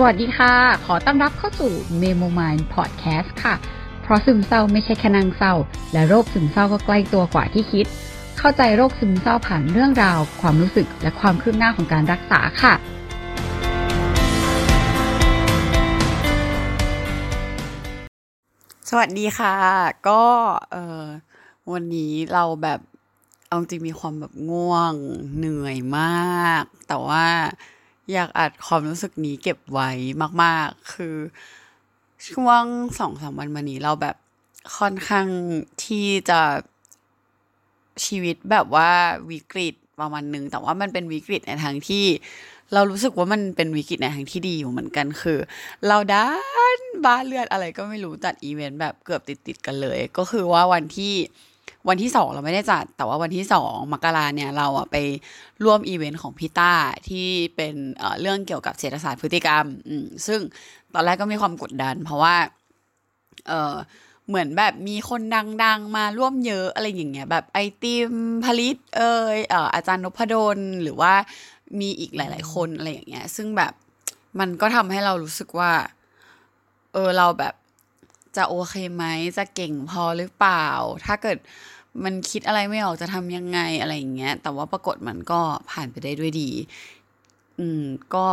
สวัสดีค่ะ ขอต้อนรับเข้าสู่ Memo Mind Podcast ค่ะ เพราะซึมเศร้าไม่ใช่แค่นางเศร้า และโรคซึมเศร้าก็ใกล้ตัวกว่าที่คิด เข้าใจโรคซึมเศร้าผ่านเรื่องราว ความรู้สึกและความคืบหน้าของการรักษาค่ะ สวัสดีค่ะ ก็เออวันนี้เราแบบเอาจริงมีความแบบง่วงเหนื่อยมาก แต่ว่า อยากอัดความรู้สึกนี้เก็บไว้มาก ๆ คือช่วงสองสามวันมานี้เราแบบค่อนข้างที่จะชีวิตแบบว่าวิกฤตประมาณหนึ่งแต่ว่ามันเป็นวิกฤตในทางที่ เรารู้สึกว่ามันเป็นวิกฤตในทางที่ดีอยู่เหมือนกันคือ เราด้านบ้านเลือดอะไรก็ไม่รู้จัดอีเวนต์แบบเกือบติดๆกันเลย ก็คือว่าวันที่ วันที่สองเราไม่ได้จัด แต่ว่าวันที่สองมกราเนี่ยเราอะไปร่วมอีเวนต์ของพี่ต้าที่เป็นเรื่องเกี่ยวกับเศรษฐศาสตร์พฤติกรรมอืมซึ่งตอนแรกก็มีความกดดัน เพราะว่า เออเหมือนแบบมีคนดัง ๆ มาร่วมเยอะอะไรอย่างเงี้ยแบบไอติมพริษฐ์เอยเอออาจารย์นพดลหรือว่ามีอีกหลาย ๆ คนอะไรอย่างเงี้ย ซึ่งแบบมันก็ทำให้เรารู้สึกว่า เออเราแบบจะโอเคไหมจะเก่งพอหรือเปล่า ถ้าเกิด มันคิดอะไรไม่ออกจะทำยังไงอะไรอย่างเงี้ย แต่ว่าปรากฏมันก็ผ่านไปได้ด้วยดี อืม ก็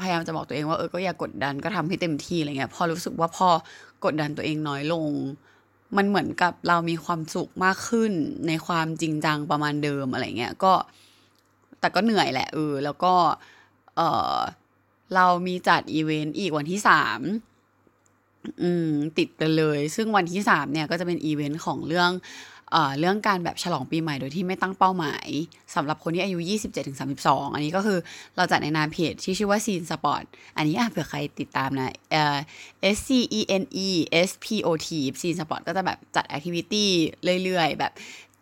พยายามจะบอกตัวเองว่าเออก็อย่ากกดดันก็ทำให้เต็มที่อะไรเงี้ย พอรู้สึกว่าพอกดดันตัวเองน้อยลง มันเหมือนกับเรามีความสุขมากขึ้นในความจริงจังประมาณเดิมอะไรเงี้ยก็ แต่ก็เหนื่อยแหละเออแล้วก็เออเรามีจัดอีเวนต์อีกวันที่สามอืมติดกันเลย ซึ่งวันที่สามเนี่ยก็จะเป็นอีเวนต์ของเรื่อง เรื่องการแบบฉลองปีใหม่โดยที่ไม่ตั้งเป้าหมายสำหรับคนที่อายุ 27-32 อันนี้ก็คือเราจัดในนามเพจที่ชื่อว่า Scene Sport อันนี้เผื่อใครติดตามนะ S C E N E S P O T Scene Sport ก็จะแบบจัด activity เรื่อยๆ แบบ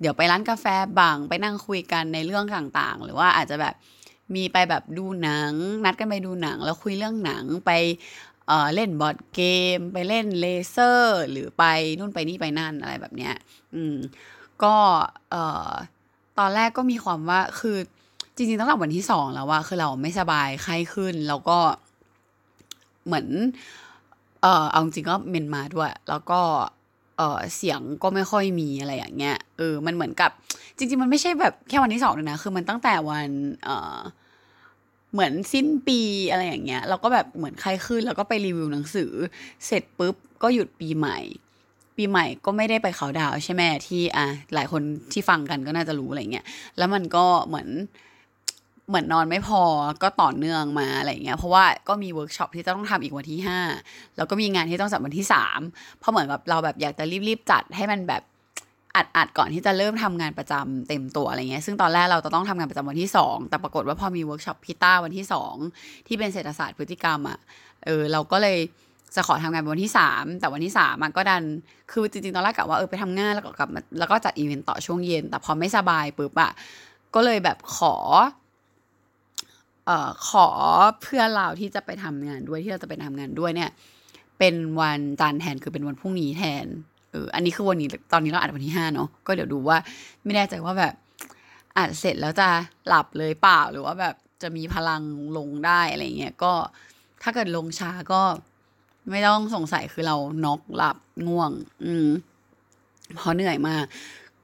เดี๋ยวไปร้านกาแฟบางไปนั่งคุยกันในเรื่องต่างๆ หรือว่าอาจจะแบบมีไปแบบดูหนัง นัดกันไปดูหนัง แล้วคุยเรื่องหนังไป เล่นบอร์ดเกม ไปเล่นเลเซอร์ หรือไปนู่นไปนี่ไปนั่นอะไรแบบเนี้ยอืมก็เอ่อตอนแรกก็มีความว่าคือจริงๆตั้งแต่วันที่สองแล้วว่าคือเราไม่สบายไข้ขึ้น แล้วก็เหมือน เออเอาจริงก็เมนมาด้วย แล้วก็เออเสียงก็ไม่ค่อยมีอะไรอย่างเงี้ยเออมันเหมือนกับ จริง ๆ มันไม่ใช่แบบแค่วันที่สองเลยนะ คือมันตั้งแต่วัน เออ เหมือนสิ้นปีอะไรอย่างเงี้ยเราก็แบบเหมือนไข้ขึ้นแล้วก็ไปรีวิวหนังสือ เสร็จปุ๊บก็หยุดปีใหม่ ปีใหม่ก็ไม่ได้ไปเคาต์ดาวน์ใช่ไหมที่อะหลายคนที่ฟังกันก็น่าจะรู้อะไรเงี้ยแล้วมันก็เหมือนเหมือนนอนไม่พอก็ต่อเนื่องมาอะไรเงี้ยเพราะว่าก็มีเวิร์กช็อปที่ต้องทำอีกวันที่ห้าแล้วก็มีงานที่ต้องจัดวันที่สามเพราะเหมือนแบบเราแบบอยากจะรีบๆจัดให้มันแบบ อัดอัดก่อนที่จะเริ่มทำงานประจำเต็มตัวอะไรเงี้ยซึ่งตอนแรกเราจะต้องทำงานประจำวันที่สองแต่ปรากฏว่าพอมีเวิร์กช็อปพี่ต้าวันที่สองที่เป็นเศรษฐศาสตร์พฤติกรรมอะเออเราก็เลยจะขอทำงานวันที่สามแต่วันที่สามมันก็ดันคือจริงๆตอนแรกกะว่าเออไปทำงานแล้วก็กลับมาแล้วก็จัดอีเวนต์ต่อช่วงเย็น แต่พอไม่สบายปุ๊บอะก็เลยแบบขอเอ่อขอเพื่อเราที่จะไปทำงานด้วยที่เราจะไปทำงานด้วยเนี่ย เป็นวันจันทร์แทนคือเป็นวันพรุ่งนี้แทน เอออันนี้คือวันนี้ตอนนี้เราอัดวันที่ห้าเนาะก็เดี๋ยวดูว่าไม่แน่ใจว่าแบบอัดเสร็จแล้วจะหลับเลยเปล่าหรือว่าแบบจะมีพลังลงได้อะไรเงี้ยก็ถ้าเกิดลงช้าก็ไม่ต้องสงสัยคือเราน็อกหลับง่วง อืมพราะเหนื่อยมาก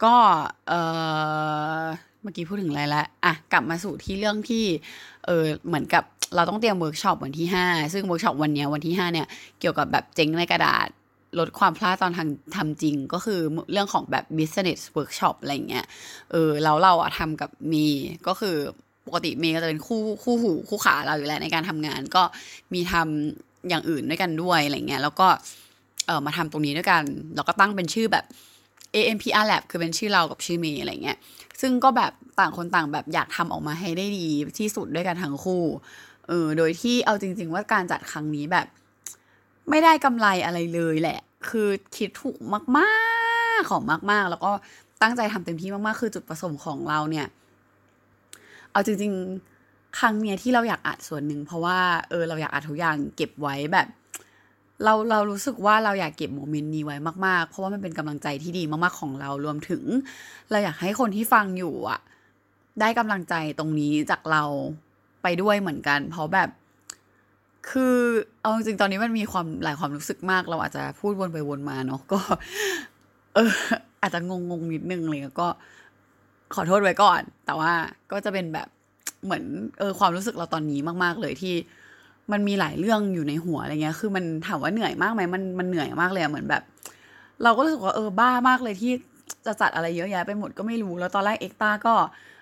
ก็เออเมื่อกี้พูดถึงอะไรละอะกลับมาสู่ที่เรื่องที่ เออเหมือนกับเราต้องเตรียมเวิร์กช็อปวันที่ห้าซึ่งเวิร์กช็อปวันนี้วันที่ห้าเนี่ย เกี่ยวกับแบบเจ๊งในกระดาษ ลดความพลาดตอนทำทำจริงก็คือเรื่องของแบบ business workshop อะไรเงี้ยเออแล้วเราอะทำกับเมย์ก็คือปกติเมย์ก็จะเป็นคู่คู่หูคู่ขาเราอยู่แล้วในการทำงาน ก็มีทำอย่างอื่นด้วยกันด้วยอะไรเงี้ยแล้วก็เออมาทำตรงนี้ด้วยกันแล้วก็ตั้งเป็นชื่อแบบ AMPR Lab คือเป็นชื่อเรากับชื่อเมย์อะไรเงี้ยซึ่งก็แบบต่างคนต่างแบบอยากทำออกมาให้ได้ดีที่สุดด้วยกันทั้งคู่เออโดยที่เอาจริง ๆ ว่าการจัดครั้งนี้แบบ ไม่ได้กำไรอะไรเลยแหละ คือคิดถูกมากๆของมาก ๆ แล้วก็ตั้งใจทำเต็มที่มากๆ คือจุดประสงค์ของเราเนี่ย เอาจริง ๆ ครั้งเนี้ยที่เราอยากอัดส่วนหนึ่งเพราะว่าเออเราอยากอัดทุกอย่างเก็บไว้แบบ เราเรารู้สึกว่าเราอยากเก็บโมเมนต์นี้ไว้มาก ๆ เพราะว่ามันเป็นกำลังใจที่ดีมากๆของเรารวมถึง เราอยากให้คนที่ฟังอยู่อะ ได้กำลังใจตรงนี้จากเราไปด้วยเหมือนกัน เพราะแบบ คือเอาจริงตอนนี้มันมีความหลายความรู้สึกมาก เราอาจจะพูดวนไปวนมาเนาะก็ เออ อาจจะงงงนิดนึงเลยก็ ขอโทษไว้ก่อน แต่ว่าก็จะเป็นแบบเหมือน เออ ความรู้สึกเราตอนนี้มาก ๆ เลยที่มันมีหลายเรื่องอยู่ในหัวอะไรเงี้ย คือมันถามว่าเหนื่อยมากไหมมันมันเหนื่อยมากเลยเหมือนแบบ เราก็รู้สึกว่าเออบ้ามากเลยที่จะจัดอะไรเยอะแยะไปหมดก็ไม่รู้ แล้วตอนแรกเอ็กตาก็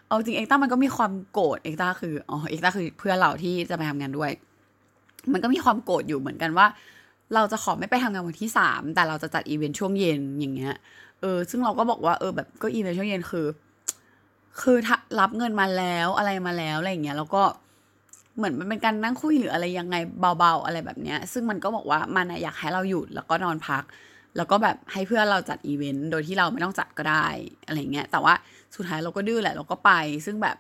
เอาจริงเอ็กตามันก็มีความโกรธเอ็กตาคืออ๋อเอ็กตาคือเพื่อนเราที่จะไปทำงานด้วย มันก็มีความโกรธอยู่เหมือนกันว่า เราจะขอไม่ไปทำงานวันที่สามแต่เราจะจัดอีเวนต์ช่วงเย็นอย่างเงี้ยเออซึ่งเราก็บอกว่าเออแบบก็อีเวนต์ช่วงเย็นคือ คือรับเงินมาแล้วอะไรมาแล้วอะไรอย่างเงี้ยแล้วก็เหมือนมันเป็นการนั่งคุยหรืออะไรยังไงเบาๆอะไรแบบเนี้ย ซึ่งมันก็บอกว่ามันอยากให้เราหยุดแล้วก็นอนพัก แล้วก็แบบให้เพื่อนเราจัดอีเวนต์โดยที่เราไม่ต้องจัดก็ได้อะไรเงี้ย แต่ว่าสุดท้ายเราก็ดื้อแหละเราก็ไป ซึ่งแบบ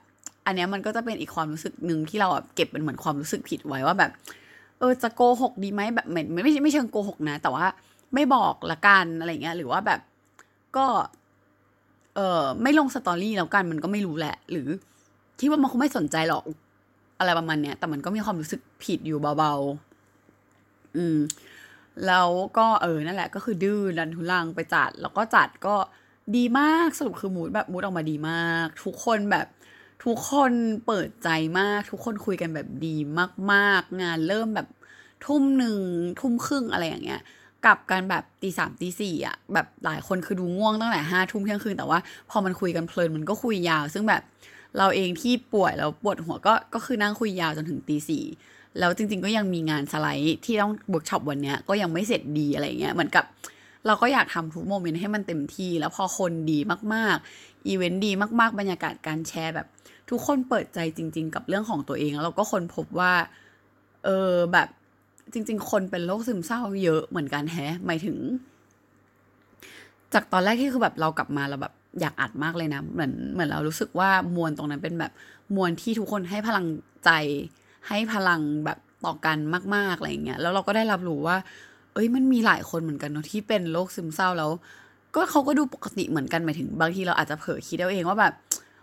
อันเนี้ยมันก็จะเป็นอีกความรู้สึกหนึ่งที่เราเก็บเป็นเหมือนความรู้สึกผิดไว้ว่าแบบ เออจะโกหกดีไหมแบบไม่ไม่ไม่ไม่เชิงโกหกนะ แต่ว่าไม่บอกละกันอะไรเงี้ย หรือว่าแบบก็ เออไม่ลงสตอรี่แล้วกันมันก็ไม่รู้แหละ หรือคิดว่ามันคงไม่สนใจหรอก อะไรประมาณเนี้ย แต่มันก็มีความรู้สึกผิดอยู่เบาๆ อืม แล้วก็เออนั่นแหละ ก็คือดื้อดันทุลังไปจัด แล้วก็จัดก็ดีมากสรุปคือมูดแบบมูดออกมาดีมาก ทุกคนแบบ ทุกคนเปิดใจมาก ทุกคนคุยกันแบบดีมากๆ งานเริ่มแบบทุ่มหนึ่งทุ่มครึ่งอะไรอย่างเงี้ยกลับกันแบบตีสามตีสี่อะแบบหลายคนคือดูง่วงตั้งแต่ห้าทุ่มเที่ยงคืนแต่ว่าพอมันคุยกันเพลินมันก็คุยยาว ซึ่งแบบเราเองที่ป่วยแล้วปวดหัวก็ก็คือนั่งคุยยาวจนถึงตีสี่แล้วจริง ๆ ก็ยังมีงานสไลด์ที่ต้องเวิร์กช็อปวันเนี้ยก็ยังไม่เสร็จดีอะไรเงี้ยเหมือนกับเราก็อยากทำทุก moment ให้มันเต็มที่ แล้วพอคนดีมากๆอีเวนต์ดีมากๆ บรรยากาศการแชร์แบบ ทุกคนเปิดใจจริง ๆ กับเรื่องของตัวเองแล้วเราก็คนพบว่า เออแบบจริง ๆ คนเป็นโรคซึมเศร้าเยอะเหมือนกันแฮะหมายถึง จากตอนแรกที่คือแบบเรากลับมาเราแบบอยากอัดมากเลยนะ เหมือนเหมือนเรารู้สึกว่ามวลตรงนั้นเป็นแบบมวลที่ทุกคนให้พลังใจให้พลังแบบต่อกันมากๆอะไรเงี้ยแล้วเราก็ได้รับรู้ว่า เอ้ยมันมีหลายคนเหมือนกันเนาะที่เป็นโรคซึมเศร้าแล้ว ก็เขาก็ดูปกติเหมือนกันหมายถึง บางทีเราอาจจะเผลอคิดเอาเองว่าแบบ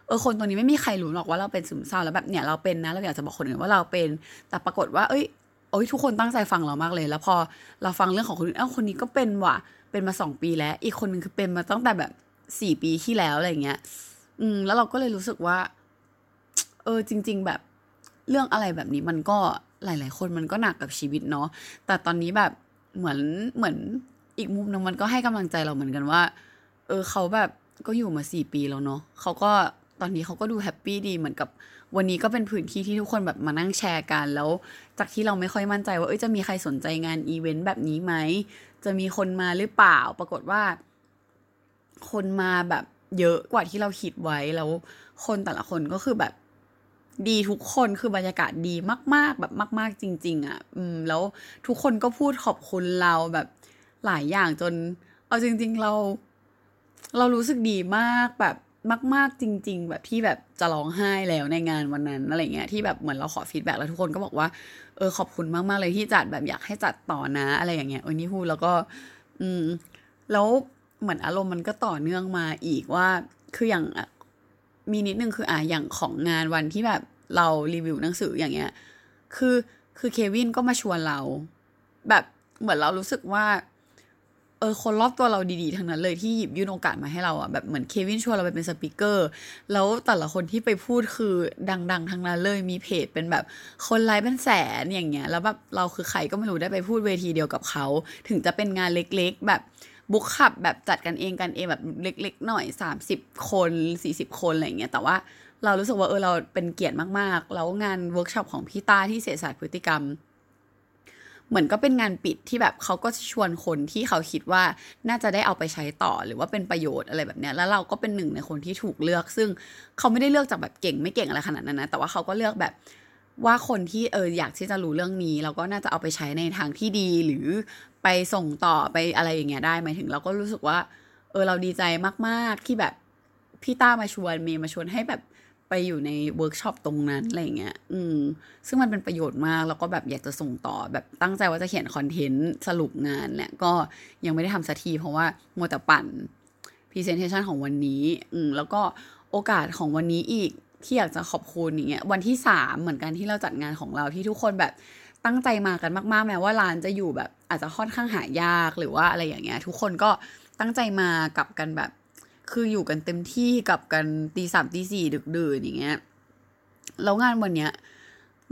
เออคนตรงนี้ไม่มีใครรู้หรอกว่าเราเป็นซึมเศร้าแล้วแบบเนี่ยเราเป็นนะเราอยากจะบอกคนอื่นว่าเราเป็น แต่ปรากฏว่า เอ้ยโอ้ยทุกคนตั้งใจฟังเรามากเลย แล้วพอเราฟังเรื่องของคนอื่นเอ้าคนนี้ก็เป็นว่ะเป็นมาสองปีแล้ว อีกคนนึงคือเป็นมาตั้งแต่แบบสี่ปีที่แล้วอะไรเงี้ย อืม แล้วเราก็เลยรู้สึกว่า เออจริง ๆ แบบเรื่องอะไรแบบนี้มันก็หลาย ๆ คนมันก็หนักกับชีวิตเนาะแต่ตอนนี้แบบเหมือนเหมือนอีกมุมนึงมันก็ให้กำลังใจเราเหมือนกันว่า เออเขาแบบก็อยู่มาสี่ปีแล้วเนาะเขาก็ ตอนนี้เขาก็ดู happy ดีเหมือนกับวันนี้ก็เป็นพื้นที่ที่ทุกคนแบบมานั่งแชร์กัน แล้วจากที่เราไม่ค่อยมั่นใจว่าเอ้ยจะมีใครสนใจงานอีเวนต์แบบนี้ไหม จะมีคนมาหรือเปล่า ปรากฏว่า คนมาแบบเยอะกว่าที่เราคิดไว้แล้ว คนแต่ละคนก็คือแบบดีทุกคนคือบรรยากาศดีมาก ๆ แบบมาก ๆ จริง ๆอะ อืม แล้วทุกคนก็พูดขอบคุณเราแบบหลายอย่างจน เอาจริง ๆ เรา เรารู้สึกดีมากแบบ มาก ๆ จริง ๆ แบบที่แบบจะร้องไห้แล้วในงานวันนั้นอะไรเงี้ยที่แบบเหมือนเราขอ feedback แล้วทุกคนก็บอกว่าเออขอบคุณมาก ๆ เลยที่จัดแบบอยากให้จัดต่อนะอะไรอย่างเงี้ยโอ้ยนี่พูดแล้วก็ อืม แล้วเหมือนอารมณ์มันก็ต่อเนื่องมาอีกว่าคืออย่างมีนิดนึงคืออะอย่างของงานวันที่แบบเรารีวิวหนังสืออย่างเงี้ย คือคือเควินก็มาชวนเรา แบบเหมือนเรารู้สึกว่า ออคนรอบตัวเราดีๆทั้งนั้นเลยที่หยิบยื่นโอกาสมาให้เราอะแบบเหมือนเควินชวนเราไปเป็น speaker แล้วแต่ละคนที่ไปพูดคือดัง ๆ ทั้งนั้นเลยมีเพจเป็นแบบคนไลค์เป็นแสนอย่างเงี้ยแล้วแบบเราคือใครก็ไม่รู้ได้ไปพูดเวทีเดียวกับเขา ถึงจะเป็นงานเล็กๆ แบบbook club แบบจัดกันเองกันเองแบบเล็ก ๆ หน่อยสามสิบคนสี่สิบคนอะไรเงี้ยแต่ว่าเรารู้สึกว่าเออเราเป็นเกียรติมากๆ แล้วงานเวิร์กช็อปของพี่ต้าที่เศรษฐศาสตร์พฤติกรรม เหมือนก็เป็นงานปิดที่แบบเขาก็ชวนคนที่เขาคิดว่าน่าจะได้เอาไปใช้ต่อหรือว่าเป็นประโยชน์อะไรแบบเนี้ยแล้วเราก็เป็นหนึ่งในคนที่ถูกเลือก ซึ่งเขาไม่ได้เลือกจากแบบเก่งไม่เก่งอะไรขนาดนั้นนะแต่ว่าเขาก็เลือกแบบว่าคนที่เอออยากที่จะรู้เรื่องนี้เราก็น่าจะเอาไปใช้ในทางที่ดีหรือไปส่งต่อไปอะไรอย่างเงี้ยได้หมายถึงเราก็รู้สึกว่า เออเราดีใจมาก ๆ ที่แบบพี่ต้ามาชวนเมย์มาชวนให้แบบ ไปอยู่ในเวิร์กช็อปตรงนั้นอะไรเงี้ย อืม ซึ่งมันเป็นประโยชน์มาก แล้วก็แบบอยากจะส่งต่อแบบตั้งใจว่าจะเขียน content สรุปงานแหละก็ยังไม่ได้ทำสักทีเพราะว่ามัวแต่ปั่น presentation ของวันนี้ อืม แล้วก็โอกาสของวันนี้อีกที่อยากจะขอบคุณอย่างเงี้ย วันที่สามเหมือนกันที่เราจัดงานของเราที่ทุกคนแบบตั้งใจมากันมากๆ แม้ว่าร้านจะอยู่แบบอาจจะค่อนข้างหายากหรือว่าอะไรอย่างเงี้ย ทุกคนก็ตั้งใจมากับกันแบบ คืออยู่กันเต็มที่กับกันตีสามตีสี่ดึกดื่นอย่างเงี้ยแล้วงานวันเนี้ย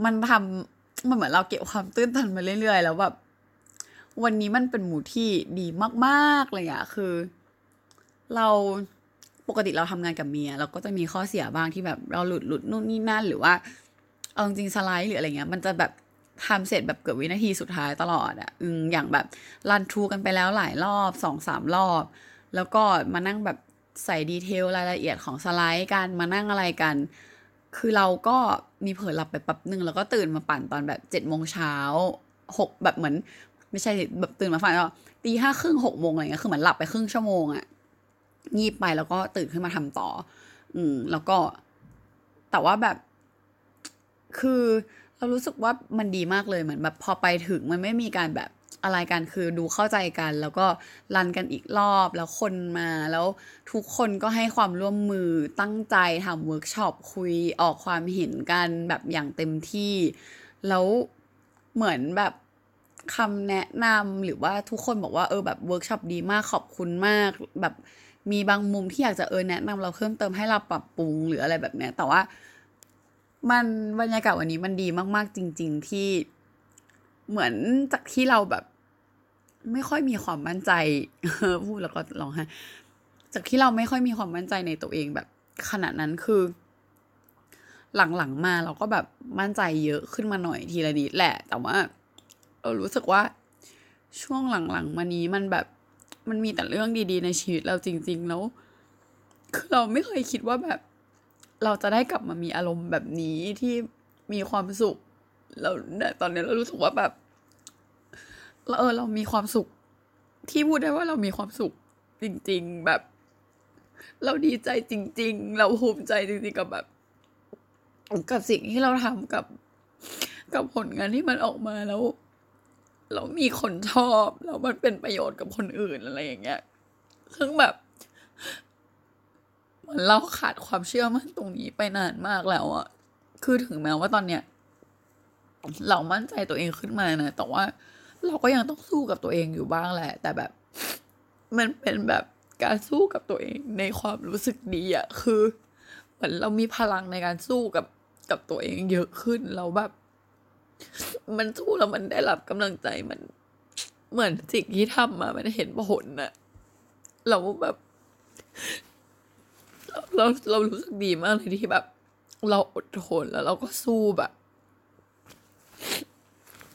มันทำมันเหมือนเราเก็บความตื้นตันมาเรื่อยๆ แล้วแบบวันนี้มันเป็นหมูที่ดีมากๆเลยอะคือ เราปกติเราทำงานกับเมีย เราก็จะมีข้อเสียบ้างที่แบบเราหลุดหลุดนู่นนี่นั่นหรือว่าเอาจริงสไลด์หรืออะไรเงี้ย มันจะแบบทำเสร็จแบบเกือบวินาทีสุดท้ายตลอดอะอืมอย่างแบบรันทรูกันไปแล้วหลายรอบสองสามรอบ แล้วก็มานั่งแบบ ใส่ดีเทลรายละเอียดของสไลด์กันมานั่งอะไรกัน คือเราก็มีเผลอหลับไปแป๊บหนึ่งแล้วก็ตื่นมาปั่นตอนแบบเจ็ดโมงเช้าหกแบบเหมือน ไม่ใช่แบบตื่นมาฝันก็ตีห้าครึ่งหกโมงอะไรเงี้ยคือเหมือนหลับไปครึ่งชั่วโมงอะงีบไปแล้วก็ตื่นขึ้นมาทำต่อ อืม แล้วก็ แต่ว่าแบบ คือเรารู้สึกว่ามันดีมากเลยเหมือนแบบพอไปถึงมันไม่มีการแบบ อะไรกันคือดูเข้าใจกัน แล้วก็ run กันอีกรอบแล้วคนมาแล้วทุกคนก็ให้ความร่วมมือตั้งใจทำเวิร์กช็อปคุยออกความเห็นกันแบบอย่างเต็มที่ แล้วเหมือนแบบคำแนะนำหรือว่าทุกคนบอกว่าเออแบบเวิร์กช็อปดีมากขอบคุณมากแบบมีบางมุมที่อยากจะเออแนะนำเราเพิ่มเติมให้เราปรับปรุงหรืออะไรแบบเนี้ยแต่ว่ามันบรรยากาศวันนี้มันดีมาก ๆ จริง ๆ ที่เหมือนจากที่เราแบบ ไม่ค่อยมีความมั่นใจพูดแล้วก็ร้องไห้จากที่เราไม่ค่อยมีความมั่นใจในตัวเองแบบขนาดนั้นคือ หลังๆมาเราก็แบบมั่นใจเยอะขึ้นมาหน่อยทีละนิดแหละ แต่ว่าเรารู้สึกว่าช่วงหลังๆมานี้มันแบบมันมีแต่เรื่องดีๆ ในชีวิตเราจริง ๆ แล้ว คือเราไม่เคยคิดว่าแบบ เราจะได้กลับมามีอารมณ์แบบนี้ที่มีความสุขเราตอนนี้เรารู้สึกว่าแบบ เราเออเรามีความสุข ที่พูดได้ว่าเรามีความสุขจริง ๆ แบบ เราดีใจจริง ๆ เราภูมิใจจริงๆกับแบบ กับสิ่งที่เราทำกับกับผลงานที่มันออกมาแล้ว เรามีคนชอบแล้วมันเป็นประโยชน์กับคนอื่นอะไรอย่างเงี้ยซึ่งแบบเหมือนเราขาดความเชื่อมั่นตรงนี้ไปนานมากแล้วอะคือถึงแม้ว่าตอนเนี้ยเรามั่นใจตัวเองขึ้นมานะ แต่ว่า เราก็ยังต้องสู้กับตัวเองอยู่บ้างแหละ แต่แบบ มันเป็นแบบการสู้กับตัวเองในความรู้สึกดีอะคือ เหมือนเรามีพลังในการสู้กับกับตัวเองเยอะขึ้นเราแบบ มันสู้แล้วมันได้รับกำลังใจมัน เหมือนสิ่งที่ทำมามันเห็นผลน่ะ เราแบบ เราเรารู้สึกดีมากเลยที่แบบ เราอดทนแล้วเราก็สู้แบบ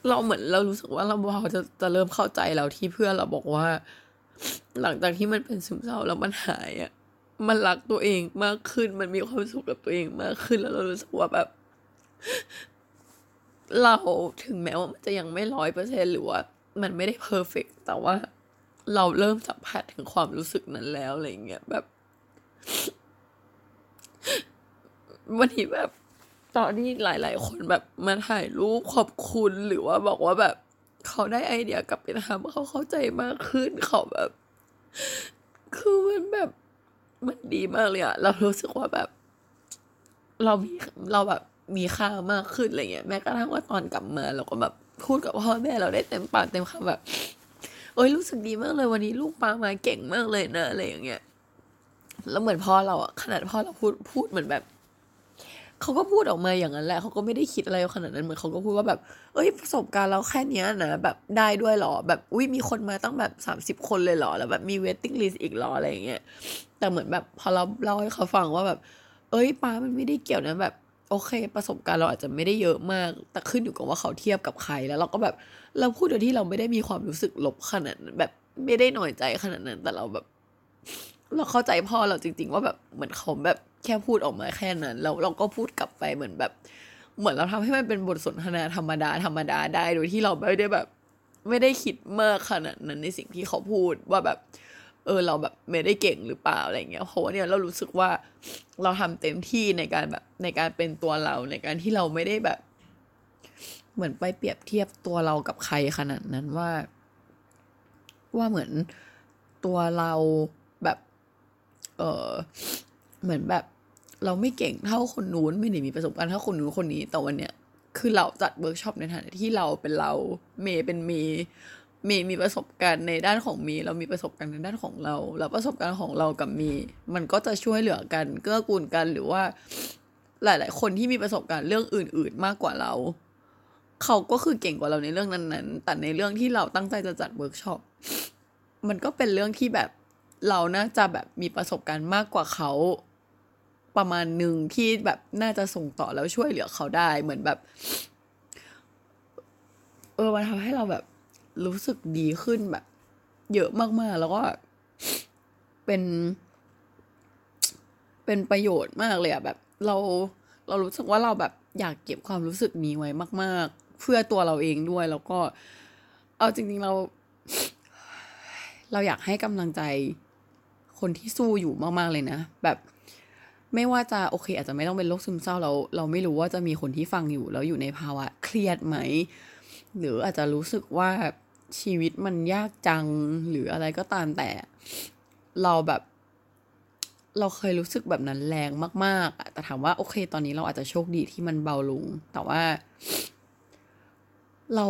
เราเหมือนเรารู้สึกว่าเราพอจะจะเริ่มเข้าใจเราที่เพื่อนเราบอกว่า หลังจากที่มันเป็นซึมเศร้าแล้วมันหายอะมันรักตัวเองมากขึ้น มันมีความสุขกับตัวเองมากขึ้นแล้วเรารู้สึกว่าแบบ เราถึงแม้ว่ามันจะยังไม่ร้อยเปอร์เซ็นหรือว่า มันไม่ได้เพอร์เฟกแต่ว่าเราเริ่มสัมผัสถึงความรู้สึกนั้นแล้วอะไรเงี้ยแบบ วันนี้แบบ ตอนนี้หลาย ๆ คนแบบมาถ่ายรูปขอบคุณหรือว่าบอกว่าแบบเขาได้ไอเดียกลับไปทำเขาเข้าใจมากขึ้นเขาแบบ คือมันแบบมันดีมากเลยอะเรารู้สึกว่าแบบ เรามีเราแบบมีค่ามากขึ้นอะไรเงี้ยแม้กระทั่งว่าตอนกลับมาเราก็แบบพูดกับพ่อแม่เราได้เต็มปากเต็มคำแบบเอ้ยรู้สึกดีมากเลยวันนี้ลูกปามาเก่งมากเลยนะอะไรอย่างเงี้ยแล้วเหมือนพ่อเราอะขนาดพ่อเราพูดพูดเหมือนแบบ เขาก็พูดออกมาอย่างนั้นแหละเขาก็ไม่ได้คิดอะไรขนาดนั้นเหมือนเขาก็พูดว่าแบบ เอ้ยประสบการณ์เราแค่เนี้ยนะแบบได้ด้วยหรอแบบอุ้ยมีคนมาตั้งแบบสามสิบคนเลยหรอแล้วแบบมีเวทติ้งลิสต์อีกหรออะไรอย่างเงี้ยแต่เหมือนแบบพอเราเล่าให้เขาฟังว่าแบบ เอ้ยป้ามันไม่ได้เกี่ยวนะแบบโอเค ประสบการณ์เราอาจจะไม่ได้เยอะมาก แต่ขึ้นอยู่กับว่าเขาเทียบกับใครแล้วเราก็แบบเราพูดโดยที่เราไม่ได้มีความรู้สึกลบขนาดนั้นแบบไม่ได้หน่อยใจขนาดนั้น แต่เราแบบ เราเข้าใจพ่อเราจริง ๆ ว่าแบบเหมือนเขาแบบ แค่พูดออกมาแค่นั้นแล้วเราก็พูดกลับไปเหมือนแบบ เหมือนเราทำให้มันเป็นบทสนทนาธรรมดาธรรมดาได้โดยที่เราไม่ได้แบบ ไม่ได้คิดมากขนาดนั้นในสิ่งที่เขาพูดว่าแบบ เออเราแบบไม่ได้เก่งหรือเปล่าอะไรเงี้ยเพราะว่าเนี่ยเรารู้สึกว่าเราทำเต็มที่ในการแบบในการเป็นตัวเราในการที่เราไม่ได้แบบ เหมือนไปเปรียบเทียบตัวเรากับใครขนาดนั้นว่า ว่าเหมือนตัวเราแบบ เออ เหมือนแบบ เราไม่เก่งเท่าคนนู้นไม่ได้มีประสบการณ์เท่าคนนู้นคนนี้ แต่วันเนี้ยคือเราจัดเวิร์กช็อปในฐานะที่เราเป็นเราเมย์เป็นเมย์เมย์มีประสบการณ์ในด้านของเมย์เรามีประสบการณ์ในด้านของเรา แล้วประสบการณ์ของเรากับเมย์มันก็จะช่วยเหลือกัน เกื้อกูลกันหรือว่า หลาย ๆ คนที่มีประสบการณ์เรื่องอื่น ๆ มากกว่าเรา เขาก็คือเก่งกว่าเราในเรื่องนั้น ๆ แต่ในเรื่องที่เราตั้งใจจะจัดเวิร์กช็อปมันก็เป็นเรื่องที่แบบเราน่าจะแบบมีประสบการณ์มากกว่าเขา ประมาณหนึ่งที่แบบน่าจะส่งต่อแล้วช่วยเหลือเขาได้เหมือนแบบ เออมันทำให้เราแบบรู้สึกดีขึ้นแบบ เยอะมากๆ แล้วก็เป็นเป็นประโยชน์มากเลยอะแบบ เราเรารู้สึกว่าเราแบบอยากเก็บความรู้สึกนี้ไว้มาก ๆ เพื่อตัวเราเองด้วย แล้วก็ เอาจริง ๆ เรา เราอยากให้กำลังใจคนที่สู้อยู่มาก ๆ เลยนะ แบบ ไม่ว่าจะโอเค อาจจะไม่ต้องเป็นโรคซึมเศร้าเราเราไม่รู้ว่าจะมีคนที่ฟังอยู่ แล้วอยู่ในภาวะเครียดไหม หรืออาจจะรู้สึกว่าชีวิตมันยากจังหรืออะไรก็ตามแต่เราแบบ เราเคยรู้สึกแบบนั้นแรงมากๆแต่ถามว่าโอเค ตอนนี้เราอาจจะโชคดีที่มันเบาลง แต่ว่า เรา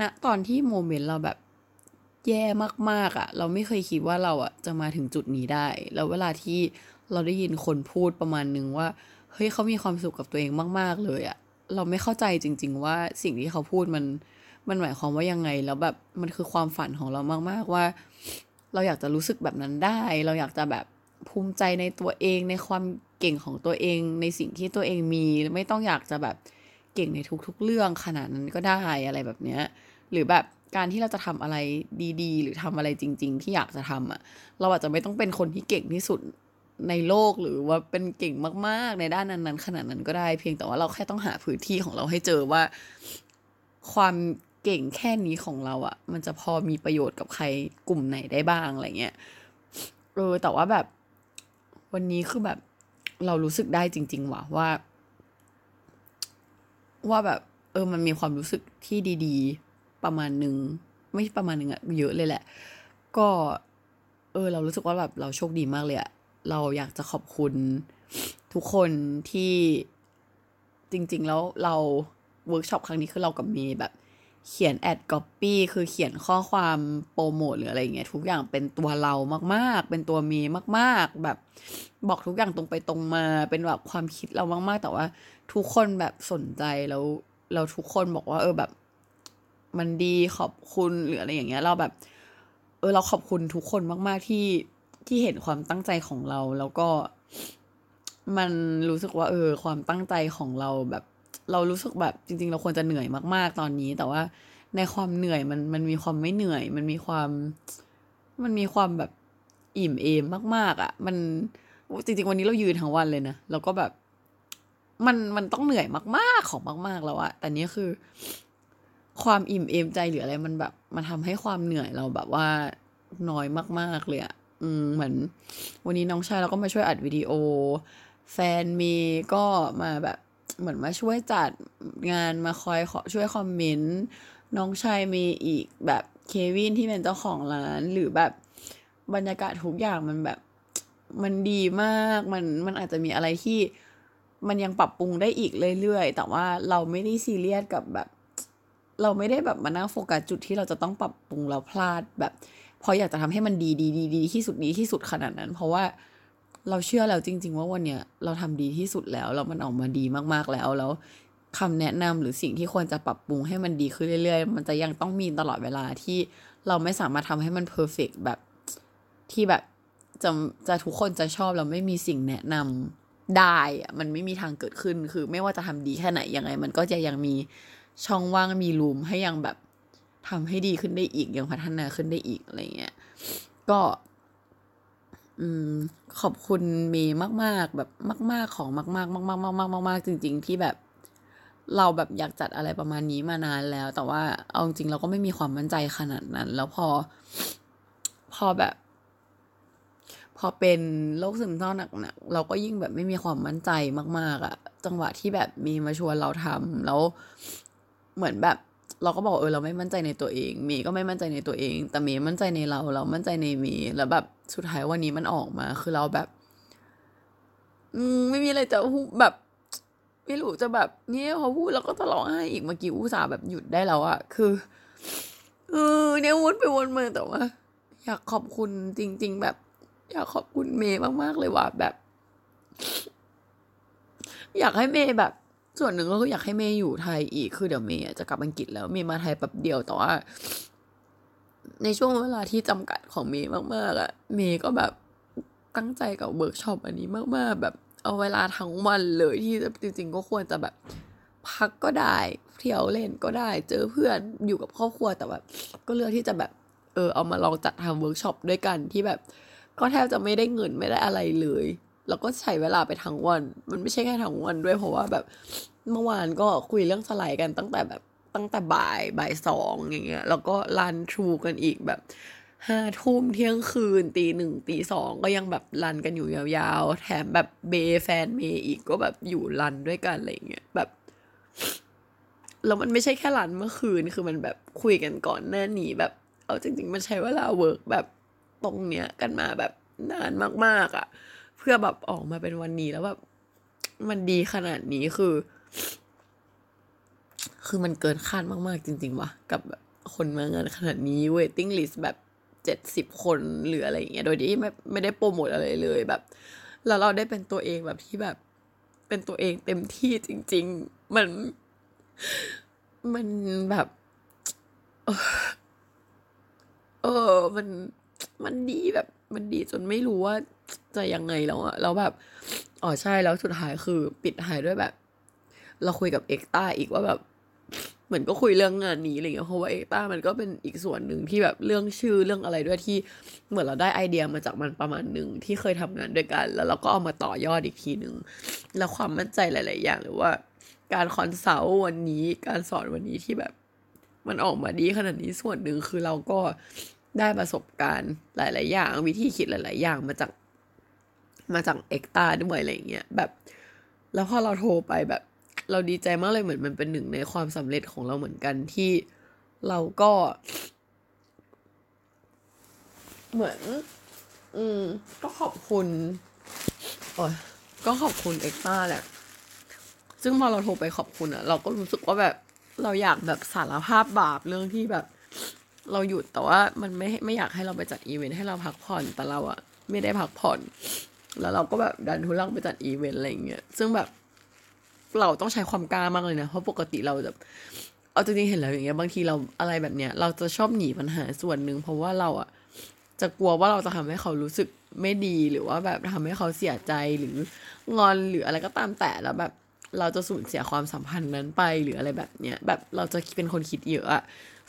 ณนะตอนที่โมเมนต์เราแบบ แย่มากๆอะ่ะ เราไม่เคยคิดว่าเราอะ่ะจะมาถึงจุดนี้ได้ แล้วเวลาที่เราได้ยินคนพูดประมาณนึงว่าเฮ้ยเขามีความสุขกับตัวเองมาก ๆ เลยอะ่ะ เราไม่เข้าใจจริง ๆ ว่าสิ่งที่เขาพูดมันมันหมายความว่ายังไงแล้วแบบมันคือความฝันของเรามาก ๆ ว่า เราอยากจะรู้สึกแบบนั้นได้ เราอยากจะแบบภูมิใจในตัวเองในความเก่งของตัวเองในสิ่งที่ตัวเองมีไม่ต้องอยากจะแบบเก่งในทุกๆ เรื่องขนาดนั้นก็ได้อะไรแบบเนี้ยหรือแบบ การที่เราจะทำอะไรดีๆ หรือทำอะไรจริง ๆ ที่อยากจะทำอะ เราอาจจะไม่ต้องเป็นคนที่เก่งที่สุดในโลกหรือว่าเป็นเก่งมาก ๆ ในด้านนั้นๆ ขนาดนั้นก็ได้ เพียงแต่ว่าเราแค่ต้องหาพื้นที่ของเราให้เจอว่า ความเก่งแค่นี้ของเราอะ่ะ มันจะพอมีประโยชน์กับใครกลุ่มไหนได้บ้างอะไรเงี้ยเออแต่ว่าแบบ วันนี้คือแบบ เรารู้สึกได้จริง ๆ ว่ะว่า ว่าแบบ เออมันมีความรู้สึกที่ดี ๆ ประมาณหนึ่งไม่ประมาณหนึ่งอะเยอะเลยแหละ ก็ เออ เรารู้สึกว่าแบบเราโชคดีมากเลยอะเราอยากจะขอบคุณทุกคนที่จริง ๆ แล้วเราเวิร์กช็อปครั้งนี้คือเรากับเมย์แบบเขียนแอดก๊อปปี้คือเขียนข้อความโปรโมทหรืออะไรเงี้ยทุกอย่างเป็นตัวเรามากๆ เป็นตัวเมย์มาก ๆ แบบบอกทุกอย่างตรงไปตรงมา เป็นแบบความคิดเรามาก ๆ แต่ว่าทุกคนแบบสนใจแล้วเราทุกคนบอกว่า เออแบบ มันดีขอบคุณหรืออะไรอย่างเงี้ย เราแบบ เออเราขอบคุณทุกคนมาก ๆ ที่ที่เห็นความตั้งใจของเรา แล้วก็ มันรู้สึกว่า เออ ความตั้งใจของเราแบบ เรารู้สึกแบบจริง ๆ เราควรจะเหนื่อยมาก ๆ ตอนนี้ แต่ว่าในความเหนื่อยมันมันมีความไม่เหนื่อย มันมีความ มันมีความแบบอิ่มเอมมาก ๆอะ มันจริง ๆ วันนี้เรายืนทั้งวันเลยนะแล้วก็แบบ มันมันต้องเหนื่อยมาก ๆ ของมาก ๆ แล้วอะแต่นี้คือ ความอิ่มเอมใจหรืออะไรมันแบบมันทำให้ความเหนื่อยเราแบบว่าน้อยมาก ๆ เลยอะอืมเหมือน วันนี้น้องชายเราก็มาช่วยอัดวิดีโอ แฟนมีก็มาแบบเหมือนมาช่วยจัดงานมาคอยช่วยคอมเมนต์น้องชายมีอีกแบบเควินที่เป็นเจ้าของร้าน หรือแบบบรรยากาศทุกอย่างมันแบบมันดีมากมันมันอาจจะมีอะไรที่มันยังปรับปรุงได้อีกเรื่อยๆ แต่ว่าเราไม่ได้ซีเรียสกับแบบ เราไม่ได้แบบมานั่งโฟกัสจุดที่เราจะต้องปรับปรุงเราพลาดแบบ พออยากจะทำให้มันดีดีดีดีที่สุดดีที่สุดขนาดนั้น เพราะว่าเราเชื่อแล้วจริง ๆ ว่าวันเนี้ยเราทำดีที่สุดแล้วแล้วมันออกมาดีมากๆแล้วแล้วคำแนะนำหรือสิ่งที่ควรจะปรับปรุงให้มันดีขึ้นเรื่อย ๆ มันจะยังต้องมีตลอดเวลาที่เราไม่สามารถทำให้มันเพอร์เฟกแบบที่แบบจะจะทุกคนจะชอบเราไม่มีสิ่งแนะนำได้มันไม่มีทางเกิดขึ้นคือไม่ว่าจะทำดีแค่ไหนยังไง มันก็จะยังมี ช่องว่างมีรูมให้ยังแบบทำให้ดีขึ้นได้อีกยังพัฒนาขึ้นได้อีกอะไรเงี้ย ก็ อืม ขอบคุณเมย์มาก ๆ แบบมาก ๆ ของมาก ๆ มาก ๆ มาก ๆ มาก ๆ จริง ๆ ที่แบบ เราแบบอยากจัดอะไรประมาณนี้มานานแล้ว แต่ว่าเอาจริงเราก็ไม่มีความมั่นใจขนาดนั้น แล้วพอ พอแบบ พอเป็นโรคซึมเศร้าหนักๆเราก็ยิ่งแบบไม่มีความมั่นใจมาก ๆอะจังหวะที่แบบมีมาชวนเราทำแล้ว เหมือนแบบ เราก็บอกเออเราไม่มั่นใจในตัวเองเมย์ก็ไม่มั่นใจในตัวเอง แต่เมย์มั่นใจในเรา เรามั่นใจในเมย์แล้วแบบสุดท้ายวันนี้มันออกมา คือเราแบบ อืมไม่มีอะไรจะแบบไม่รู้จะแบบเนี่ยพอพูดแล้วก็จะร้องไห้อีกเมื่อกี้อุตส่าห์แบบหยุดได้แล้วอะคือเออเนี่ยวนไปวนมาแต่ว่าอยากขอบคุณจริง ๆ แบบ อยากขอบคุณเมย์มากๆเลยว่าแบบ อยากให้เมย์แบบ ส่วนหนึ่งก็คืออยากให้เมย์อยู่ไทยอีก คือเดี๋ยวเมย์จะกลับอังกฤษแล้วเมย์มาไทยแป๊บเดียวแต่ว่า ในช่วงเวลาที่จำกัดของเมย์มากๆอะเมย์ก็แบบตั้งใจกับเวิร์กช็อปอันนี้มากๆ แบบเอาเวลาทั้งวันเลยที่จริง ๆ ก็ควรจะแบบพักก็ได้เที่ยวเล่นก็ได้ เจอเพื่อนอยู่กับครอบครัวแต่แบบก็เลือกที่จะแบบ เออเอามาลองจัดทำเวิร์กช็อปด้วยกันที่แบบ ก็แทบจะไม่ได้เงินไม่ได้อะไรเลย แล้วก็ใช้เวลาไปทั้งวัน มันไม่ใช่แค่ทั้งวันด้วยเพราะว่าแบบเมื่อวานก็คุยเรื่องสไลด์กันตั้งแต่แบบตั้งแต่บ่ายบ่ายสองอย่างเงี้ย แล้วก็รันทรูกันอีกแบบห้าทุ่มเที่ยงคืนตีหนึ่งตีสองก็ยังแบบรันกันอยู่ยาวๆ แถมแบบเบแฟนเมย์อีกก็แบบอยู่รันด้วยกันอะไรเงี้ยแบบแล้วมันไม่ใช่แค่รันเมื่อคืนคือมันแบบคุยกันก่อนหน้านี้แบบ เอาจริงๆมันใช้เวลา work แบบตรงเนี้ยกันมาแบบนานมากๆอะ เพื่อแบบออกมาเป็นวันนี้แล้วแบบมันดีขนาดนี้คือ คือมันเกินคาดมากๆ จริง ๆ ว่ะกับแบบคนมางานขนาดนี้ waiting list แบบเจ็ดสิบคนหรืออะไรอย่างเงี้ยโดยที่ไม่ไม่ได้โปรโมทอะไรเลยแบบ แล้วเราได้เป็นตัวเองแบบที่แบบ เป็นตัวเองเต็มที่จริง ๆ มัน มันแบบเออ มัน มันดีแบบ มันดีจนไม่รู้ว่า จะยังไงแล้วอะแล้วแบบอ๋อใช่แล้วสุดท้ายคือปิดท้ายด้วยแบบ เราคุยกับเอ็กต้าอีกว่าแบบเหมือนก็คุยเรื่องงานนี้อะไรเงี้ยเพราะว่าเอ็กต้ามันก็เป็นอีกส่วนหนึ่งที่แบบเรื่องชื่อเรื่องอะไรด้วยที่เหมือนเราได้ไอเดียมาจากมันประมาณหนึ่งที่เคยทำงานด้วยกัน แล้วเราก็เอามาต่อยอดอีกทีหนึ่งแล้วความมั่นใจหลาย ๆ อย่างหรือว่า การ consult วันนี้การสอนวันนี้ที่แบบมันออกมาดีขนาดนี้ส่วนหนึ่งคือเราก็ได้ประสบการณ์หลาย ๆ อย่าง วิธีคิดหลาย ๆ อย่างมาจาก มาจากเอ็กตาด้วยอะไรเงี้ยแบบ แล้วพอเราโทรไปแบบ เราดีใจมากเลยเหมือนมันเป็นหนึ่งในความสำเร็จของเราเหมือนกันที่เราก็ เหมือน อืม ก็ขอบคุณโอ้ยก็ขอบคุณเอ็กตาแหละซึ่งพอเราโทรไปขอบคุณอะเราก็รู้สึกว่าแบบเราอยากแบบสารภาพบาปเรื่องที่แบบ เราหยุดแต่ว่ามันไม่ไม่อยากให้เราไปจัดอีเวนต์ให้เราพักผ่อนแต่เราอะไม่ได้พักผ่อน แล้วเราก็แบบดันทุรังไปจัดอีเวนต์อะไรเงี้ย ซึ่งแบบเราต้องใช้ความกล้ามากเลยนะ เพราะปกติเราแบบเอาจริงๆเห็นแล้วอย่างเงี้ยบางทีเราอะไรแบบเนี้ยเราจะชอบหนีปัญหาส่วนหนึ่งเพราะว่าเราอะจะกลัวว่าเราจะทำให้เขารู้สึกไม่ดีหรือว่าแบบทำให้เขาเสียใจหรืองอนหรืออะไรก็ตามแต่แล้วแบบเราจะสูญเสียความสัมพันธ์นั้นไปหรืออะไรแบบเนี้ยแบบเราจะเป็นคนคิดเยอะอะ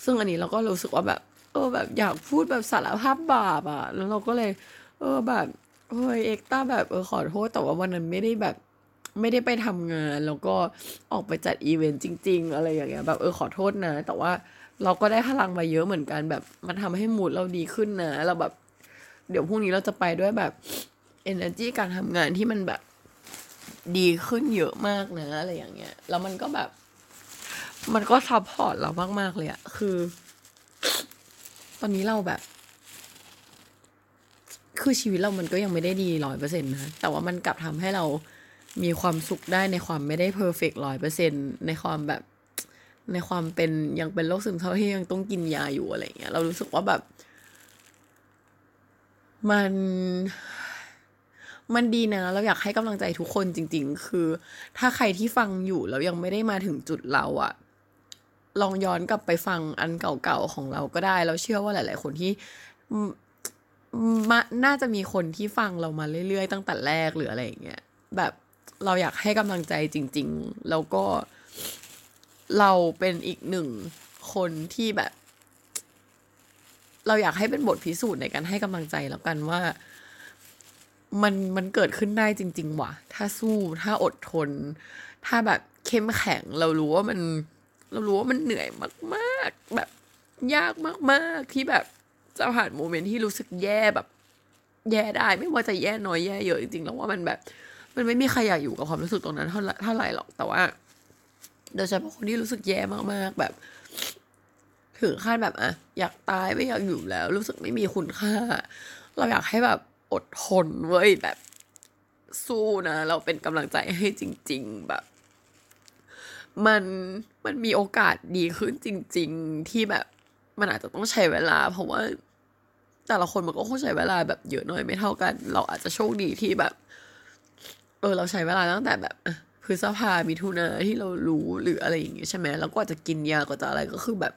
ซึ่งอันนี้เราก็รู้สึกว่าแบบ เออแบบอยากพูดแบบสารภาพบาปอะแล้วเราก็เลย เออแบบ เฮ้ยเอ็กต้าแบบเออขอโทษแต่ว่าวันนั้นไม่ได้แบบไม่ได้ไปทำงาน แล้วก็ออกไปจัดอีเวนต์จริง ๆ อะไรอย่างเงี้ยแบบเออขอโทษนะ แต่ว่าเราก็ได้พลังมาเยอะเหมือนกันแบบมันทำให้ mood เราดีขึ้นนะ เราแบบ เดี๋ยวพรุ่งนี้เราจะไปด้วยแบบ energy การทำงานที่มันแบบดีขึ้นเยอะมากนะอะไรอย่างเงี้ย แล้วมันก็แบบ มันก็ support เรามากๆเลยอะคือ ตอนนี้เราแบบ คือชีวิตเรามันก็ยังไม่ได้ดีร้อยเปอร์เซ็นต์นะแต่ว่ามันกลับทำให้เรามีความสุขได้ในความไม่ได้เพอร์เฟกต์ร้อยเปอร์เซ็นต์ในความแบบ ในความเป็นยังเป็นโรคซึมเศร้าที่ยังต้องกินยาอยู่อะไรเงี้ย เรารู้สึกว่าแบบ มัน มันดีนะ เราอยากให้กำลังใจทุกคนจริง ๆ คือ ถ้าใครที่ฟังอยู่แล้วยังไม่ได้มาถึงจุดเราอะลองย้อนกลับไปฟังอันเก่าๆของเราก็ได้ เราเชื่อว่าหลาย ๆ คนที่ มาน่าจะมีคนที่ฟังเรามาเรื่อยๆ ตั้งแต่แรกหรืออะไรอย่างเงี้ยแบบเราอยากให้กำลังใจจริง ๆ แล้วก็เราเป็นอีกหนึ่งคนที่แบบ เราอยากให้เป็นบทพิสูจน์ในการให้กำลังใจแล้วกันว่า มันมันเกิดขึ้นได้จริง ๆ ว่ะ ถ้าสู้ถ้าอดทน ถ้าแบบเข้มแข็งเรารู้ว่ามัน เรารู้ว่ามันเหนื่อยมาก ๆ แบบยากมาก ๆ ที่แบบ จะผ่านโมเมนต์ที่รู้สึกแย่แบบ แย่ได้ ไม่ว่าจะแย่น้อยแย่เยอะจริงๆแล้วว่ามันแบบ มันไม่มีใครอยากอยู่กับความรู้สึกตรงนั้นเท่าเท่าไหร่หรอกแต่ว่า โดยเฉพาะคนที่รู้สึกแย่มากๆแบบ ถึงขั้นแบบอะอยากตายไม่อยากอยู่แล้ว รู้สึกไม่มีคุณค่า เราอยากให้แบบอดทนเว้ยแบบสู้นะ เราเป็นกำลังใจให้จริง ๆ แบบ มันมันมีโอกาสดีขึ้นจริง ๆ ที่แบบ มันอาจจะต้องใช้เวลา เพราะว่า แต่ละคนมันก็คงใช้เวลาแบบเยอะหน่อยไม่เท่ากัน เราอาจจะโชคดีที่แบบ เออ เราใช้เวลาตั้งแต่แบบพฤษภามิถุนาที่เรารู้หรืออะไรอย่างเงี้ยใช่ไหมแล้วก็จะกินยาก็จะอะไรก็คือแบบ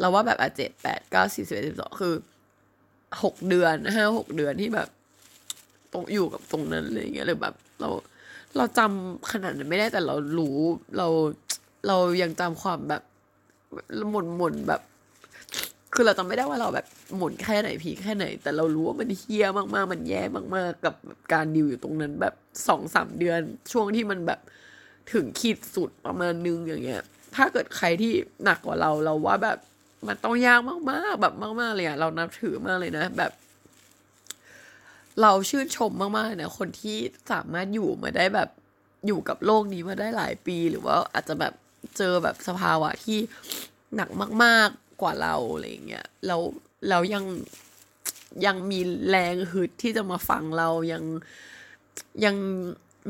เราว่าแบบอะเจ็ดแปดเก้าสิบสิบเอ็ดสิบสองคือหกเดือนห้าหกเดือนที่แบบตรงอยู่กับตรงนั้นอะไรเงี้ยหรือแบบ เราเราจำขนาดนั้นไม่ได้แต่เรารู้เราเรายังจำความแบบหมุนหมุนแบบ คือเราจำไม่ได้ว่าเราแบบหมุนแค่ไหนพีแค่ไหน แต่เรารู้ว่ามันเฮี้ยมากๆ มันแย่มากๆ กับการดิวอยู่ตรงนั้นแบบสองสามเดือน ช่วงที่มันแบบถึงขีดสุดประมาณนึงอย่างเงี้ย ถ้าเกิดใครที่หนักกว่าเราเราว่าแบบมันต้องยากมากๆ แบบมากๆเลยอะเรานับถือมากเลยนะ แบบ เราชื่นชมมากๆนะคนที่สามารถอยู่มาได้แบบอยู่กับโลกนี้มาได้หลายปี หรือว่าอาจจะแบบเจอแบบสภาวะที่หนักมาก ๆ กว่าเราอะไรเงี้ยเราเรายังยังมีแรงฮึดที่จะมาฟังเรายังยัง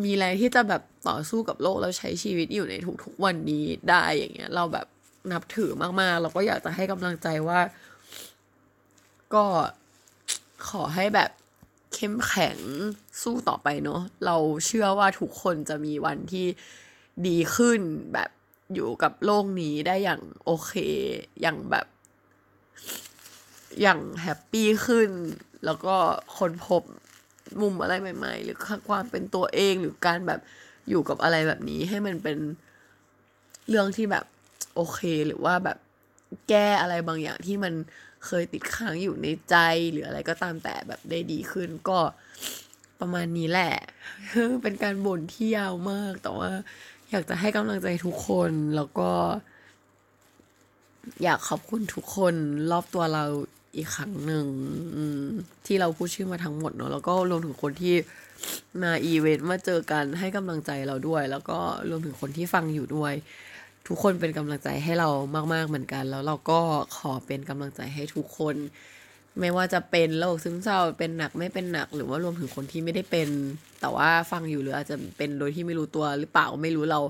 มีแรงที่จะแบบต่อสู้กับโลกแล้วใช้ชีวิตอยู่ในทุกๆวันนี้ได้อย่างเงี้ย เราแบบนับถือมากๆ เราก็อยากจะให้กำลังใจว่า ก็ขอให้แบบเข้มแข็งสู้ต่อไปเนาะเราเชื่อว่าทุกคนจะมีวันที่ดีขึ้นแบบ อยู่กับโลกนี้ได้อย่างโอเค อย่างแบบ อย่างแฮปปี้ขึ้น แล้วก็ค้นพบมุมอะไรใหม่ ๆ หรือความเป็นตัวเองหรือการแบบอยู่กับอะไรแบบนี้ให้มันเป็นเรื่องที่แบบโอเคหรือว่าแบบแก้อะไรบางอย่างที่มันเคยติดค้างอยู่ในใจ หรืออะไรก็ตามแต่แบบได้ดีขึ้นก็ประมาณนี้แหละ เป็นการบ่นที่ยาวมาก แต่ว่า อยากจะให้กำลังใจทุกคนแล้วก็ อยากขอบคุณทุกคนรอบตัวเราอีกครั้งหนึ่งที่เราพูดชื่อมาทั้งหมดเนาะแล้วก็รวมถึงคนที่มาอีเวนต์มาเจอกันให้กำลังใจเราด้วย แล้วก็รวมถึงคนที่ฟังอยู่ด้วย ทุกคนเป็นกำลังใจให้เรามาก ๆเหมือนกัน แล้วเราก็ขอเป็นกำลังใจให้ทุกคน ไม่ว่าจะเป็นโรคซึมเศร้าเป็นหนักไม่เป็นหนัก หรือว่ารวมถึงคนที่ไม่ได้เป็น แต่ว่าฟังอยู่หรืออาจจะเป็นโดยที่ไม่รู้ตัวหรือเปล่าไม่รู้เรา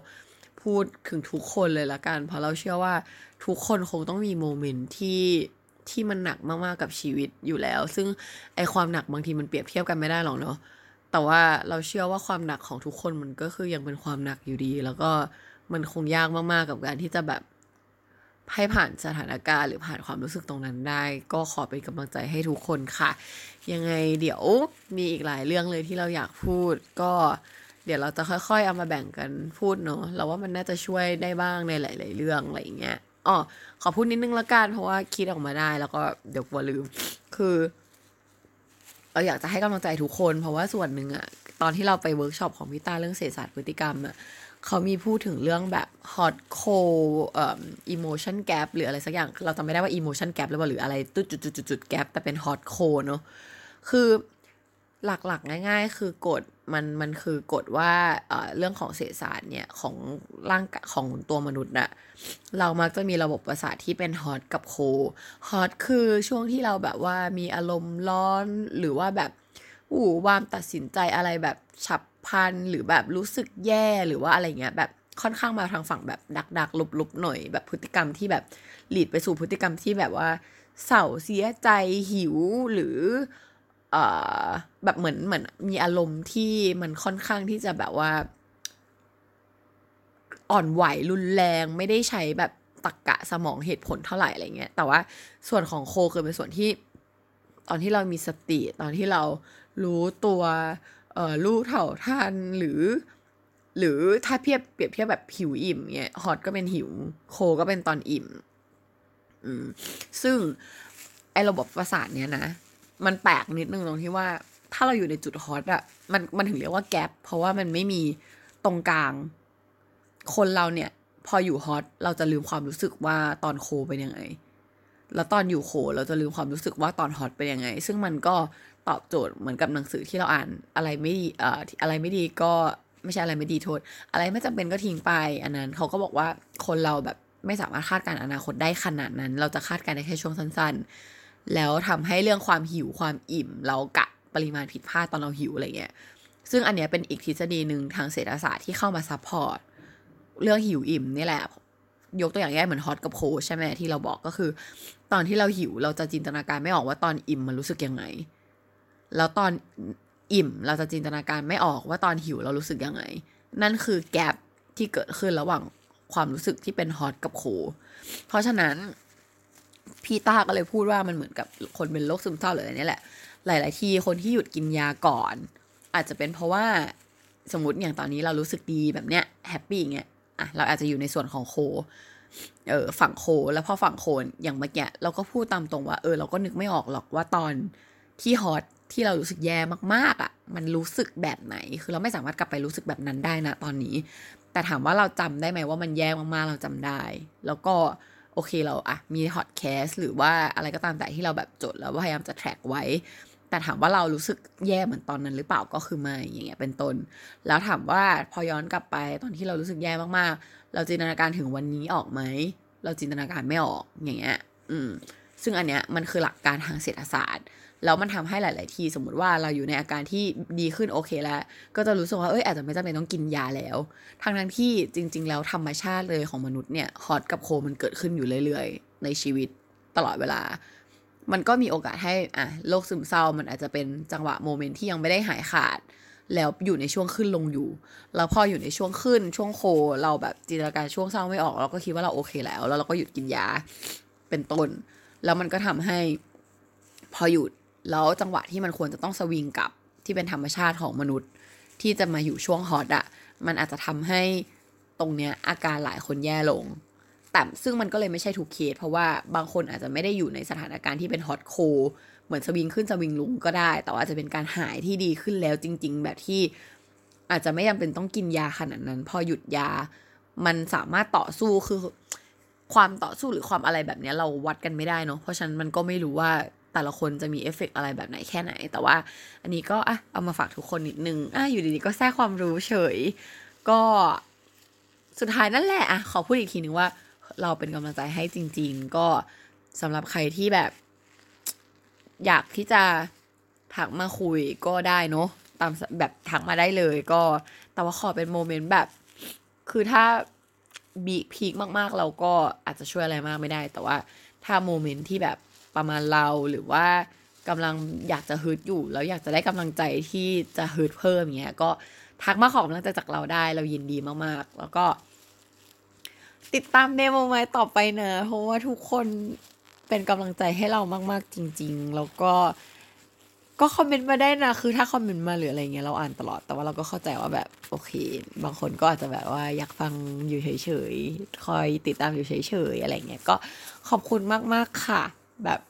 พูดถึงทุกคนเลยละกัน เพราะเราเชื่อว่าทุกคนคงต้องมีโมเมนต์ที่ที่มันหนักมากๆกับชีวิตอยู่แล้ว ซึ่งไอความหนักบางทีมันเปรียบเทียบกันไม่ได้หรอกเนาะแต่ว่าเราเชื่อว่าความหนักของทุกคนมันก็คือยังเป็นความหนักอยู่ดี แล้วก็มันคงยากมากๆกับการที่จะแบบ ให้ผ่านสถานการณ์หรือผ่านความรู้สึกตรงนั้นได้ ก็ขอเป็นกำลังใจให้ทุกคนค่ะ ยังไงเดี๋ยวมีอีกหลายเรื่องเลยที่เราอยากพูด ก็เดี๋ยวเราจะค่อยๆ เอามาแบ่งกันพูดเนาะเราว่ามันน่าจะช่วยได้บ้างในหลาย ๆ เรื่องอะไรอย่างเงี้ยอ๋อขอพูดนิดนึงละกันเพราะว่าคิดออกมาได้แล้วก็เดี๋ยวกลัวลืม คือเราอยากจะให้กำลังใจทุกคน เพราะว่าส่วนหนึ่งอะตอนที่เราไปเวิร์กช็อปของพี่ตาเรื่องเศรษฐศาสตร์พฤติกรรมอะ เขามีพูดถึงเรื่องแบบ hot cold เอ่อ emotion gap หรืออะไรสักอย่าง เราจำไม่ได้ว่า emotion gap หรือเปล่าหรืออะไรจุดจุดจุดจุด gap แต่เป็น hot cold เนาะคือหลักๆ ง่าย ๆ คือกฎมันมันคือกฎว่าเรื่องของเศรษฐศาสตร์เนี่ย ของร่างของตัวมนุษย์อะเรามักจะมีระบบประสาทที่เป็นฮอตกับโคฮอตคือช่วงที่เราแบบว่ามีอารมณ์ร้อนหรือว่าแบบอู้วามตัดสินใจอะไรแบบฉับ พันหรือแบบรู้สึกแย่หรือว่าอะไรเงี้ยแบบค่อนข้างมาทางฝั่งแบบดักดักลุบๆหน่อย แบบพฤติกรรมที่แบบหลีดไปสู่พฤติกรรมที่แบบว่าเศร้าเสียใจหิวหรือแบบเหมือนเหมือนมีอารมณ์ที่มันค่อนข้างที่จะแบบว่า อ่อนไหวรุนแรงไม่ได้ใช้แบบตรกกะสมองเหตุผลเท่าไหร่อะไรเงี้ยแต่ว่าส่วนของโคคือเป็นส่วนที่ ตอนที่เรามีสติ ตอนที่เรารู้ตัว เอ่อรู้เท่าทันหรือ หรือถ้าเทียบเปรียบเทียบแบบหิวอิ่มเนี่ยฮอตก็เป็นหิว โคก็เป็นตอนอิ่ม อืม ซึ่งไอ้ระบบประสาทเนี้ยนะ มันแปลกนิดนึงตรงที่ว่า ถ้าเราอยู่ในจุดฮอตอะมันมันถึงเรียกว่าแกลบเพราะว่ามันไม่มีตรงกลาง คนเราเนี่ย พออยู่ฮอตเราจะลืมความรู้สึกว่าตอนโคเป็นยังไงแล้วตอนอยู่โคเราจะลืมความรู้สึกว่าตอนฮอตเป็นยังไง ซึ่งมันก็ ตอบโจทย์เหมือนกับหนังสือที่เราอ่านอะไรไม่ดีเอ่ออะไรไม่ดีก็ไม่ใช่อะไรไม่ดีโทษ อะไรไม่จำเป็นก็ทิ้งไป อันนั้นเขาก็บอกว่าคนเราแบบไม่สามารถคาดการอนาคตได้ขนาดนั้น เราจะคาดการได้แค่ช่วงสั้นๆ แล้วทำให้เรื่องความหิวความอิ่ม เรากะปริมาณผิดพลาดตอนเราหิวอะไรเงี้ยซึ่งอันเนี้ยเป็นอีกทฤษฎีหนึ่งทางเศรษฐศาสตร์ที่เข้ามา support เรื่องหิวอิ่มนี่แหละยกตัวอย่างง่ายเหมือน hot กับ cold ใช่ไหมที่เราบอกก็คือ ตอนที่เราหิวเราจะจินตนาการไม่ออกว่าตอนอิ่มมันรู้สึกยังไง แล้วตอนอิ่มเราจะจินตนาการไม่ออกว่าตอนหิวเรารู้สึกยังไง นั่นคือ gap ที่เกิดขึ้นระหว่างความรู้สึกที่เป็น hot กับ coldเพราะฉะนั้นพี่ต้าก็เลยพูดว่ามันเหมือนกับคนเป็นโรคซึมเศร้าหรืออะไรนี่แหละ หลาย ๆ ทีคนที่หยุดกินยาก่อน อาจจะเป็นเพราะว่าสมมติอย่างตอนนี้เรารู้สึกดีแบบเนี้ยแฮปปี้เงี้ยอะเราอาจจะอยู่ในส่วนของโคเออฝั่งโคแล้วพอฝั่งโคนอย่างเมื่อกี้เราก็พูดตามตรงว่าเออเราก็นึกไม่ออกหรอกว่าตอนที่ฮอต ที่เรารู้สึกแย่มากๆอะ่ะ มันรู้สึกแบบไหน คือเราไม่สามารถกลับไปรู้สึกแบบนั้นได้นะตอนนี้ แต่ถามว่าเราจำได้ไหมว่ามันแย่มากๆเราจำได้ แล้วก็โอเคเราอะมีฮอตแคสหรือว่าอะไรก็ตามแต่ที่เราแบบจดแล้วพยายามจะ track ไว้ แต่ถามว่าเรารู้สึกแย่เหมือนตอนนั้นหรือเปล่าก็คือไม่อย่างเงี้ยเป็นต้น แล้วถามว่าพอย้อนกลับไปตอนที่เรารู้สึกแย่มากๆ เราจินตนาการถึงวันนี้ออกไหมเราจินตนาการไม่ออกอย่างเงี้ย อืม ซึ่งอันเนี้ยมันคือหลักการทางเศรษฐศาสตร์ แล้วมันทำให้หลาย ๆ ทีสมมติว่าเราอยู่ในอาการที่ดีขึ้นโอเคแล้ว ก็จะรู้สึกว่าเอ้ยอาจจะไม่จำเป็นต้องกินยาแล้วทางทั้งที่จริง ๆ แล้วธรรมชาติเลยของมนุษย์เนี่ยฮอตกับโคมันเกิดขึ้นอยู่เรื่อย ๆ ในชีวิตตลอดเวลา มันก็มีโอกาสให้อะโรคซึมเศร้ามันอาจจะเป็นจังหวะโมเมนต์ที่ยังไม่ได้หายขาดแล้วอยู่ในช่วงขึ้นลงอยู่ แล้วพออยู่ในช่วงขึ้นช่วงโค เราแบบจินตนาการช่วงเศร้าไม่ออก เราก็คิดว่าเราโอเคแล้ว แล้วเราก็หยุดกินยาเป็นต้น แล้วมันก็ทำให้ พอหยุด แล้วจังหวะที่มันควรจะต้องสวิงกลับที่เป็นธรรมชาติของมนุษย์ ที่จะมาอยู่ช่วงฮอตอะมันอาจจะทำให้ตรงเนี้ยอาการหลายคนแย่ลง แต่ซึ่งมันก็เลยไม่ใช่ทุกเคสเพราะว่าบางคนอาจจะไม่ได้อยู่ในสถานการณ์ที่เป็นฮอตโคเหมือนสวิงขึ้นสวิงลงก็ได้ แต่ว่าจะเป็นการหายที่ดีขึ้นแล้วจริง ๆ แบบที่อาจจะไม่จำเป็นต้องกินยาขนาดนั้น พอหยุดยา มันสามารถต่อสู้คือความต่อสู้หรือความอะไรแบบนี้เราวัดกันไม่ได้เนาะเพราะฉะนั้นมันก็ไม่รู้ว่า แต่ละคนจะมีเอฟเฟกอะไรแบบไหนแค่ไหน แต่ว่าอันนี้ก็อะเอามาฝากทุกคนนิดนึงอะอยู่ดีๆก็แทรกความรู้เฉย ก็สุดท้ายนั่นแหละอะขอพูดอีกทีนึงว่าเราเป็นกำลังใจให้จริง ๆ ก็สำหรับใครที่แบบ อยากที่จะทักมาคุยก็ได้เนาะตามแบบทักมาได้เลย ก็แต่ว่าขอเป็น moment แบบ คือถ้าบีพีคมากๆ เราก็อาจจะช่วยอะไรมากไม่ได้ แต่ว่าถ้า moment ที่แบบ ประมาณเราหรือว่ากำลังอยากจะฮึดอยู่แล้วอยากจะได้กำลังใจที่จะฮึดเพิ่มเงี้ยก็ทักมาขอกำลังใจจากเราได้เรายินดีมากๆ แล้วก็ ติดตามเมโมไม้ต่อไปนะเพราะว่าทุกคนเป็นกำลังใจให้เรามากๆ จริง ๆ แล้วก็ก็คอมเมนต์มาได้นะ คือถ้าคอมเมนต์มาหรืออะไรเงี้ยเราอ่านตลอด แต่ว่าเราก็เข้าใจว่าแบบโอเค บางคนก็อาจจะแบบว่าอยากฟังอยู่เฉยๆ คอยติดตามอยู่เฉยๆ อะไรเงี้ย ก็ขอบคุณมากๆค่ะ แบบ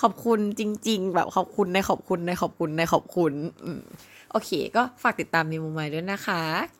ขอบคุณจริง ๆ แบบขอบคุณในขอบคุณในขอบคุณในขอบคุณ โอเค ก็ฝากติดตามมีมุมใหม่ด้วยนะคะ